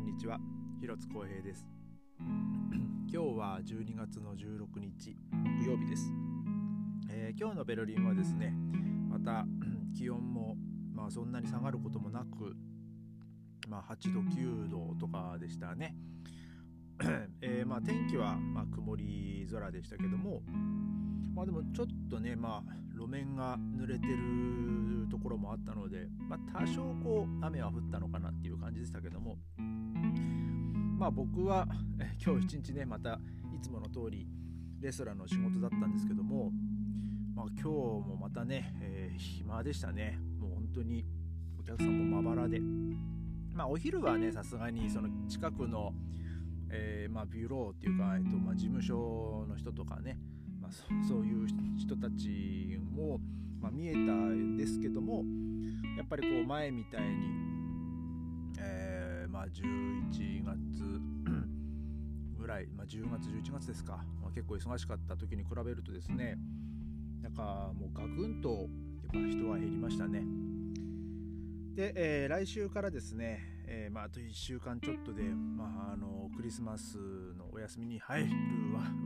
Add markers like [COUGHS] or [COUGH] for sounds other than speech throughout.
んにちは。広津光平です。[COUGHS] 今日は12月の16日木曜日です、えー、今日のベルリンはですねまた [COUGHS] 気温もまあそんなに下がることもなくまあ8度9度とかでしたね。[COUGHS] えー、まあ天気はま曇り空でしたけどもまあでもちょっとねまあ路面が濡れてるところもあったので、まあ、多少こう雨は降ったのかなっていう感じでしたけどもまあ僕はえ今日一日ねまたいつもの通りレストランの仕事だったんですけども、まあ、今日もまたね、えー、暇でしたね。もう本当にお客さんもまばらで。まあお昼はねさすがにその近くの、えー、まあ、ビュローっていうか、えっとまあ、事務所の人とかねそういう人たちも、まあ、見えたんですけどもやっぱりこう前みたいに、えー、まあ、11月ぐらい、まあ、10月11月ですか、まあ、結構忙しかった時に比べるとですねなんかもうガクンとやっぱ人は減りましたね。で、えー、来週からですね、えー、まあ、あと1週間ちょっとで、まあ、あのクリスマスのお休みに入る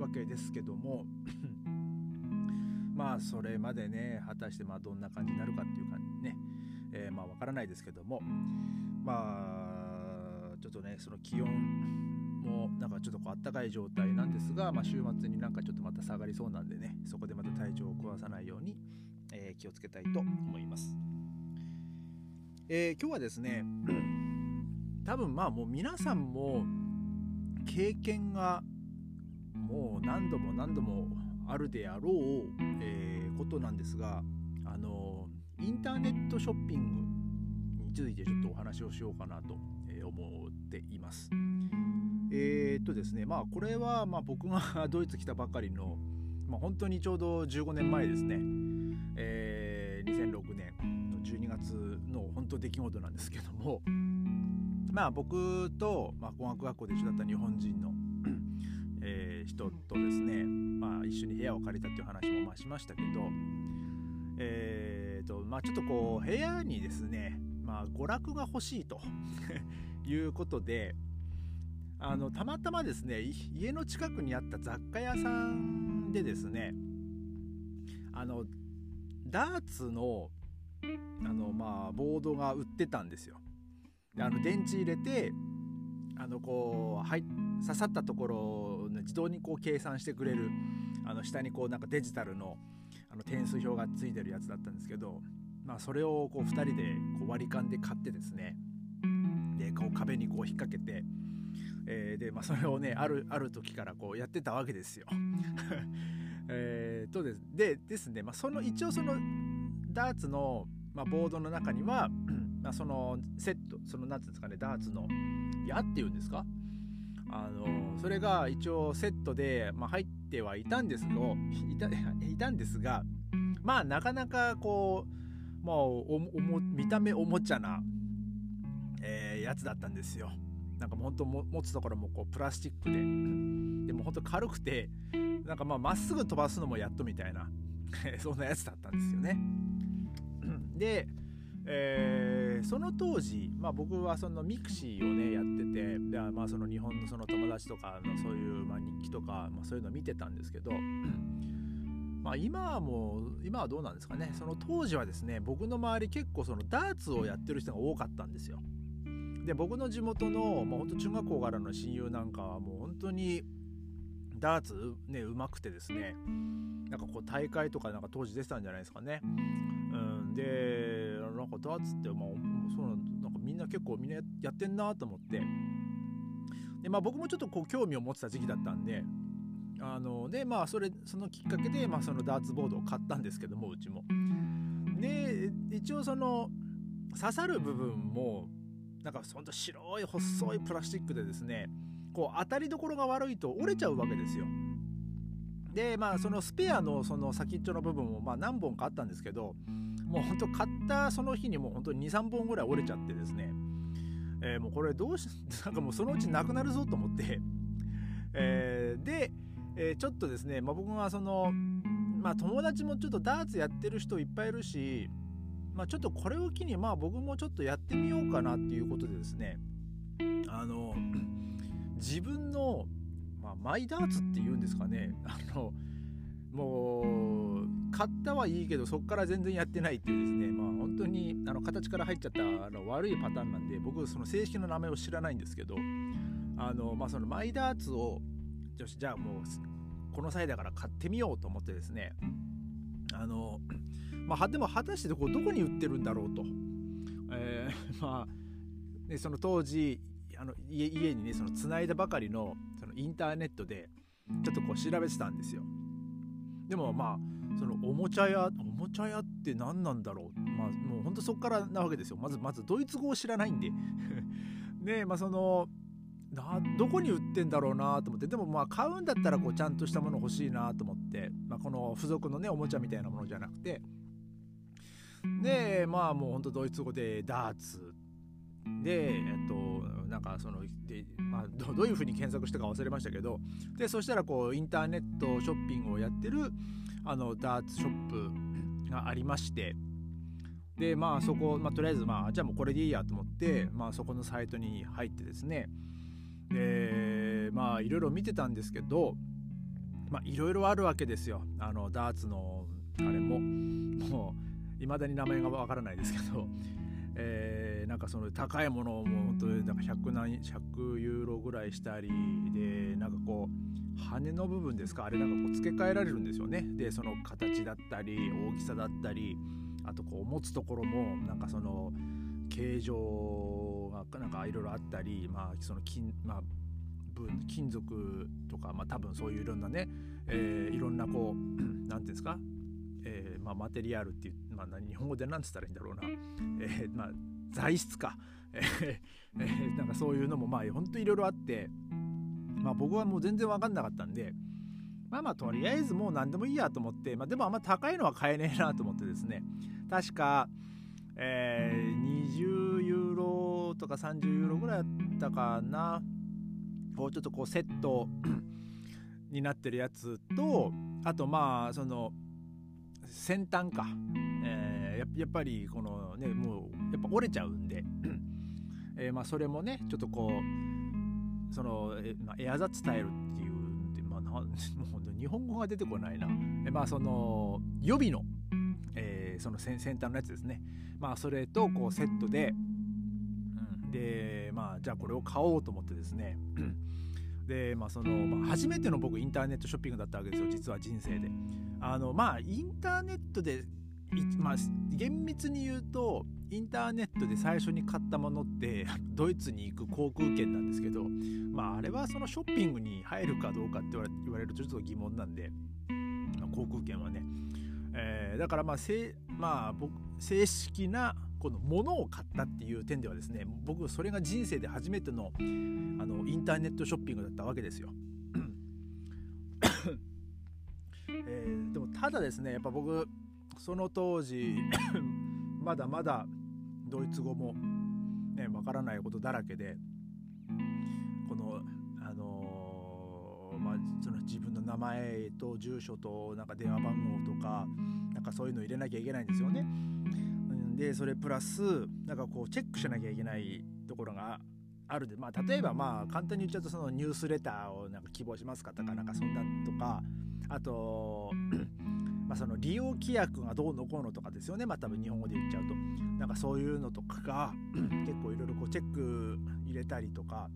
わけですけどもまあそれまでね果たしてまあどんな感じになるかっていう感じね、えー、まあわからないですけどもまあとねその気温もなんかちょっとこうあったかい状態なんですが、まあ、週末になんかちょっとまた下がりそうなんでねそこでまた体調を壊さないように、えー、気をつけたいと思います。えー、今日はですね [CLEARS THROAT] 多分まあもう皆さんも経験がもう何度も何度もあるであろう、えー、ことなんですがあのインターネットショッピングについてちょっとお話をしようかなと思っています。えー、っとですねまあこれはまあ僕が [LAUGHS] ドイツ来たばかりの、まあ、本当にちょうど15年前ですね、えー、2006年の12月の本当出来事なんですけども。まあ僕と、まあ、語学学校で一緒だった日本人の、[CLEARS THROAT] えー、人とですね、まあ、一緒に部屋を借りたっていう話もまあしましたけどえーとまあ、ちょっとこう部屋にですね、まあ、娯楽が欲しいと。[LAUGHS] いうことであのたまたまですね家の近くにあった雑貨屋さんでですねあのダーツのあのまあボードが売ってたんですよ。であの電池入れてあのこう、はい、刺さったところを自動にこう計算してくれるあの下にこうなんかデジタルのあの点数表がついてるやつだったんですけど、まあ、それをこう2人でこう割り勘で買ってですねでこう壁にこう引っ掛けて、えー、で、まあ、それをねあるある時からこうやってたわけですよ。[LAUGHS] えとですでですね、まあ、その一応そのダーツの、まあ、ボードの中には、[CLEARS THROAT] まあ、そのセットその何ていうんですかねダーツの矢っていうんですか？あのそれが一応セットで、まあ、入ってはいたんですけどいた [LAUGHS] いたんですがまあなかなかこう、まあ、おお見た目おもちゃな、やつだったんですよ。なんかもう本当持つところもこうプラスチックででも本当軽くてなんかまあまっすぐ飛ばすのもやっとみたいな [LAUGHS] そんなやつだったんですよね。[CLEARS THROAT] で、えー、その当時、まあ、僕はそのミクシーをねやっててで、まあ、その日本のその友達とかのそういう、まあ、日記とか、まあ、そういうの見てたんですけど [CLEARS THROAT] まあ今はもう今はどうなんですかねその当時はですね僕の周り結構そのダーツをやってる人が多かったんですよ。で僕の地元の、まあ、本当中学校からの親友なんかはもう本当にダーツねうまくてですねなんかこう大会とかなんか当時出てたんじゃないですかね。うん、でなんかダーツってまあそうなんなんかみんな結構みんなやってんなと思ってで、まあ、僕もちょっとこう興味を持ってた時期だったんであのでまあそれそのきっかけで、まあ、そのダーツボードを買ったんですけどもうちも。で一応その刺さる部分もなんかほんと白い細いプラスチックでですねこう当たりどころが悪いと折れちゃうわけですよ。でまあそのスペアのその先っちょの部分もまあ何本かあったんですけどもうほんと買ったその日にもう本当に23本ぐらい折れちゃってですね、えー、もうこれどうし [LAUGHS] なんかもうそのうちなくなるぞと思って、えー、で、えー、ちょっとですね、まあ、僕がそのまあ友達もちょっとダーツやってる人いっぱいいるしまあ、ちょっとこれを機にまあ僕もちょっとやってみようかなっていうことでですねあの自分の、まあ、マイダーツっていうんですかねあのもう買ったはいいけどそこから全然やってないっていうですねまあ本当にあの形から入っちゃったあの悪いパターンなんで僕その正式な名前を知らないんですけどあのまあそのマイダーツをよしじゃあもうこの際だから買ってみようと思ってですねあのまあでも果たしてこうどこに売ってるんだろうと、えー、[LAUGHS] まあねその当時あの家家にねその繋いだばかりのそのインターネットでちょっとこう調べてたんですよ。でもまあそのおもちゃ屋おもちゃ屋って何なんだろう。まあもうほんとそこからなわけですよ。まずまずドイツ語を知らないんで。で [LAUGHS] まあそのなどこに売ってんだろうなと思って。でもまあ買うんだったらこうちゃんとしたもの欲しいなと思って、まあ、この付属のねおもちゃみたいなものじゃなくて。でまあもうほんとドイツ語でダーツ。でえっとなんかそので、まあ、どういうふうに検索したか忘れましたけど。でそしたらこうインターネットショッピングをやってるあのダーツショップがありまして。でまあそこ、まあ、とりあえずまあじゃあもうこれでいいやと思って、まあ、そこのサイトに入ってですね。でまあいろいろ見てたんですけどまあいろいろあるわけですよ。あのダーツのあれも。もういまだに名前がわからないですけど [LAUGHS] えー、なんかその高いものをもう本当になんか100何100ユーロぐらいしたりでなんかこう羽の部分ですか？あれなんかこう付け替えられるんですよね。でその形だったり大きさだったりあとこう持つところもなんかその形状がなんかいろいろあったりまあその金まあ金属とか、まあ、多分そういういろんなね、えー、いろんなこう [CLEARS THROAT] 何て言うんですか？えー、まあ、マテリアルっていう、まあ、日本語で何つったらいいんだろうな、えー、まあ、材質か、えー、なんかそういうのもまあ本当いろいろあって、まあ、僕はもう全然分かんなかったんで。まあまあとりあえずもう何でもいいやと思って、まあ、でもあんま高いのは買えねえなと思ってですね。確か、えー、20ユーロとか30ユーロぐらいだったかな。こうちょっとこうセットになってるやつとあとまあその先端か、えー、やっぱりこのねもうやっぱ折れちゃうんで、[CLEARS THROAT] えー、まあそれもねちょっとこうそのえ、まあ、エアザッツタイルっていうまあ、な [LAUGHS] もう日本語が出てこないな、えまあその予備の、えー、その先端のやつですね。まあそれとこうセットで、うん、でまあじゃあこれを買おうと思ってですね。[CLEARS THROAT] でまあその、まあ、初めての僕インターネットショッピングだったわけですよ実は人生で。あのまあインターネットでまあ厳密に言うとインターネットで最初に買ったものって [LAUGHS] ドイツに行く航空券なんですけどまああれはそのショッピングに入るかどうかって言われるとちょっと疑問なんで、ま、航空券はね、えー、だからまあせまあ僕正式なこの物を買ったっていう点ではですね僕それが人生で初めてのあのインターネットショッピングだったわけですよ。[COUGHS] えー、でもただですねやっぱ僕その当時 [COUGHS] まだまだドイツ語もねわからないことだらけでこのあのー、まあその自分の名前と住所となんか電話番号とかなんかそういうの入れなきゃいけないんですよね。でそれプラスなんかこうチェックしなきゃいけないところがあるんで、まあ、例えばまあ簡単に言っちゃうとそのニュースレターをなんか希望しますかとかなんかそんなんとかあと [CLEARS THROAT] まあその利用規約がどうのこうのとかですよね。まあ多分日本語で言っちゃうと。なんかそういうのとかが [CLEARS THROAT] 結構いろいろこうチェック入れたりとか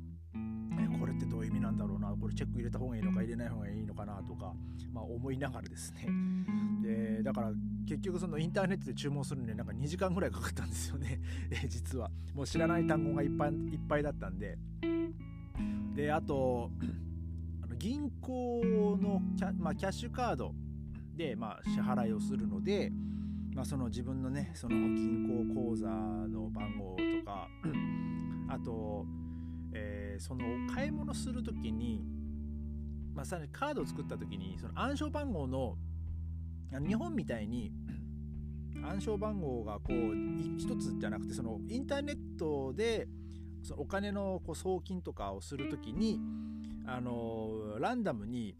これってどういう意味なんチェック入れた方がいいのか入れない方がいいのかなとか、まあ、思いながらですね。でだから結局そのインターネットで注文するのになんか2時間ぐらいかかったんですよね。[LAUGHS] 実は。もう知らない単語がいっぱいいっぱいだったんで。であと銀行のキャ,、まあ、キャッシュカードで、まあ、支払いをするので、まあ、その自分のねその銀行口座の番号とかあと、えー、その買い物する時に、まあ、さらにカードを作った時にその暗証番号の日本みたいに暗証番号がこう一つじゃなくてそのインターネットでそのお金のこう送金とかをする時にあのランダムに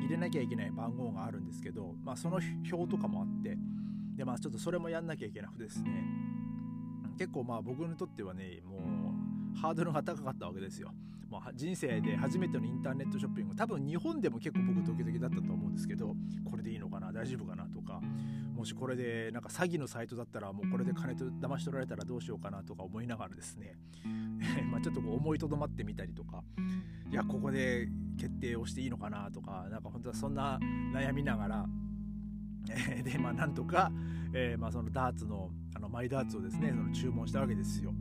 入れなきゃいけない番号があるんですけど、まあ、その表とかもあってで、まあ、ちょっとそれもやんなきゃいけなくてですね。結構まあ僕にとってはねもうハードルが高かったわけですよ。もう人生で初めてのインターネットショッピング多分日本でも結構僕ドキドキだったと思うんですけどこれでいいのかな大丈夫かなとかもしこれでなんか詐欺のサイトだったらもうこれで金と騙し取られたらどうしようかなとか思いながらですね [LAUGHS] まちょっとこう思いとどまってみたりとかいやここで決定をしていいのかなとかなんか本当はそんな悩みながら [LAUGHS] でまあなんとか、えー、まあそのダーツのあのマイダーツをですねその注文したわけですよ。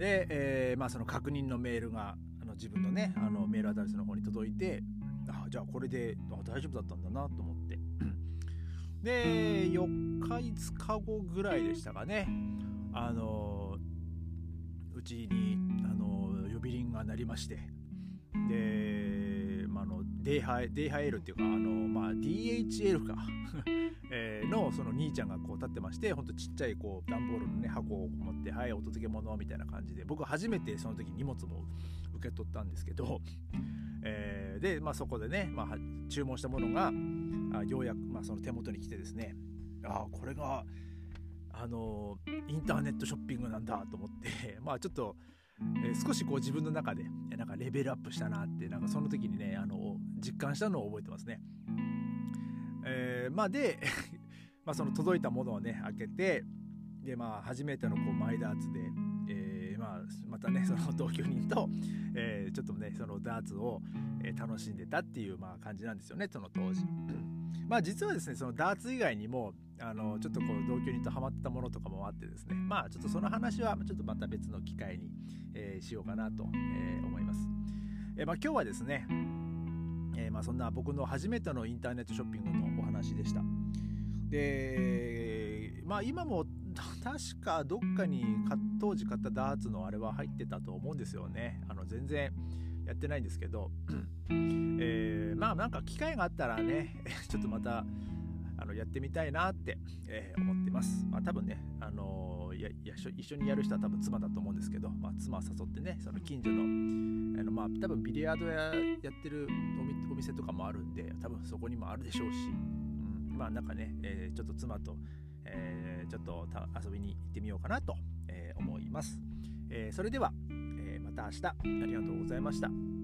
で、えー、まあその確認のメールがあの自分のねあのメールアドレスの方に届いてあじゃあこれで大丈夫だったんだなと思って。[CLEARS THROAT] で4日5日後ぐらいでしたかね。あのうちにあの呼び鈴が鳴りまして。で、まあ、あのデイハイデイハイエルっていうかあの、まあ、DHL か。えのその兄ちゃんがこう立ってましてほんとちっちゃいこう段ボールのね箱を持って「はいお届け物」みたいな感じで僕初めてその時荷物も受け取ったんですけど、えー、で、まあ、そこでね、まあ、注文したものがあようやく、まあ、その手元に来てですねああこれがあのインターネットショッピングなんだと思ってまあちょっと、えー、少しこう自分の中でなんかレベルアップしたなってなんかその時にねあの実感したのを覚えてますね。えー、まあで [LAUGHS] まあその届いたものをね開けてでまあ初めてのこうマイダーツで、えー、まあまたねその同居人と、えー、ちょっとねそのダーツを、え楽しんでたっていうまあ感じなんですよねその当時。まあ実はですねそのダーツ以外にもあのちょっとこう同居人とハマったものとかもあってですねまあちょっとその話はちょっとまた別の機会に、えー、しようかなと、えー、思います。えー、まあ、今日はですね、まあ、そんな僕の初めてのインターネットショッピングのお話でした。でまあ今も確かどっかに当時買ったダーツのあれは入ってたと思うんですよね。あの全然やってないんですけど、えー、まあなんか機会があったらね [LAUGHS] ちょっとまたあのやってみたいなって、えー、思ってます。まあ多分ね、あのー、一緒にやる人は多分妻だと思うんですけど、まあ、妻を誘ってね、その近所の、あのまあ多分ビリヤードややってるお店とかもあるんで、多分そこにもあるでしょうし、うん、まあなんかね、えー、ちょっと妻と、え、ちょっと遊びに行ってみようかなと、え、思います。え、それでは、え、また明日ありがとうございました。